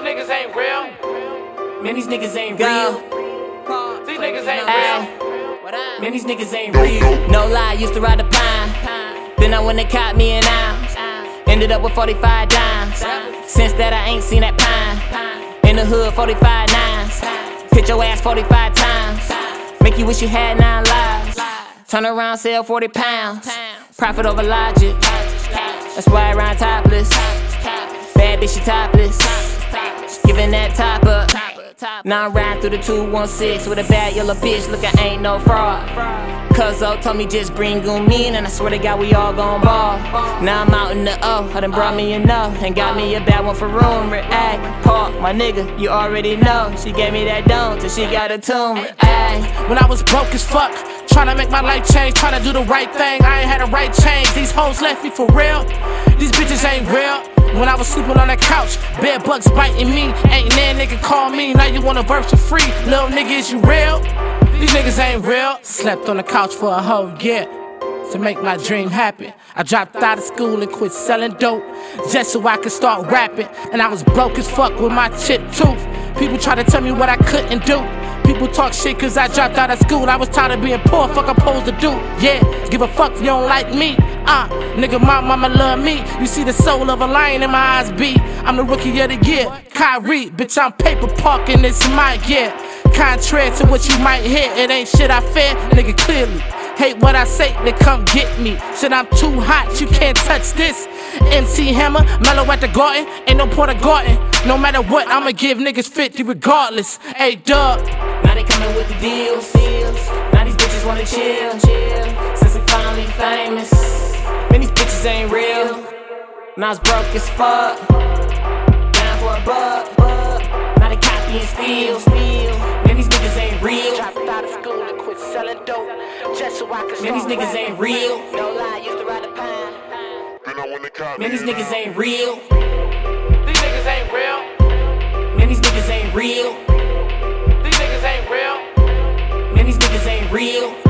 These niggas ain't real. Man, these niggas ain't real. These niggas ain't Ay. real. Man, these niggas ain't real. No lie, used to ride the pine. Then I went and caught me an ounce. Ended up with 45 dimes. Since that, I ain't seen that pine. In the hood, 45 nines. Hit your ass 45 times. Make you wish you had nine lives. Turn around, sell 40 pounds. Profit over logic. That's why I rhyme topless. Bad bitch, she topless. That top up. Now I'm riding through the 216 with a bad yellow bitch. Look, I ain't no fraud. Cuzzo told me just bring them in, and I swear to God, we all gon' ball. Now I'm out in the O, I done brought me enough, and got me a bad one for room. Ay, Paulk, my nigga, you already know. She gave me that dome till she got a tumor. Ay, When I was broke as fuck, tryna make my life change, tryna do the right thing. I ain't had a right change. These hoes left me for real. These bitches. When I was sleeping on the couch, bed bugs biting me. Ain't that nigga call me. Now you wanna verse for free. Little nigga, is you real? These niggas ain't real. Slept on the couch for a whole year to make my dream happen. I dropped out of school and quit selling dope just so I could start rapping. And I was broke as fuck with my chip tooth. People try to tell me what I couldn't do. People talk shit cause I dropped out of school. I was tired of being poor, fuck I'm supposed to do. Yeah, give a fuck if you don't like me. Uh, nigga, my mama love me. You see the soul of a lion in my eyes be. I'm the rookie of the year. Kyrie, bitch, I'm paper parking, it's my year. Contrary to what you might hear, it ain't shit I fear, nigga, clearly. Hate what I say, then come get me. Shit, I'm too hot, you can't touch this. MC Hammer, mellow at the garden, ain't no point of garden. No matter what, I'ma give niggas 50 regardless. Hey, dub. now they coming with the deals. Now these bitches wanna chill. chill. Since they finally famous. Man, these bitches ain't real. Now it's broke as fuck. Down for a buck. Now they copy and steal. Man, these niggas ain't real. Dropped out of school and quit selling dope just so I could Man, these niggas ain't real. No lie, used to ride the pine. Then I went and caught Man, these niggas ain't real. These niggas ain't real. Man, these niggas ain't real. These niggas ain't real. Man, these niggas ain't real.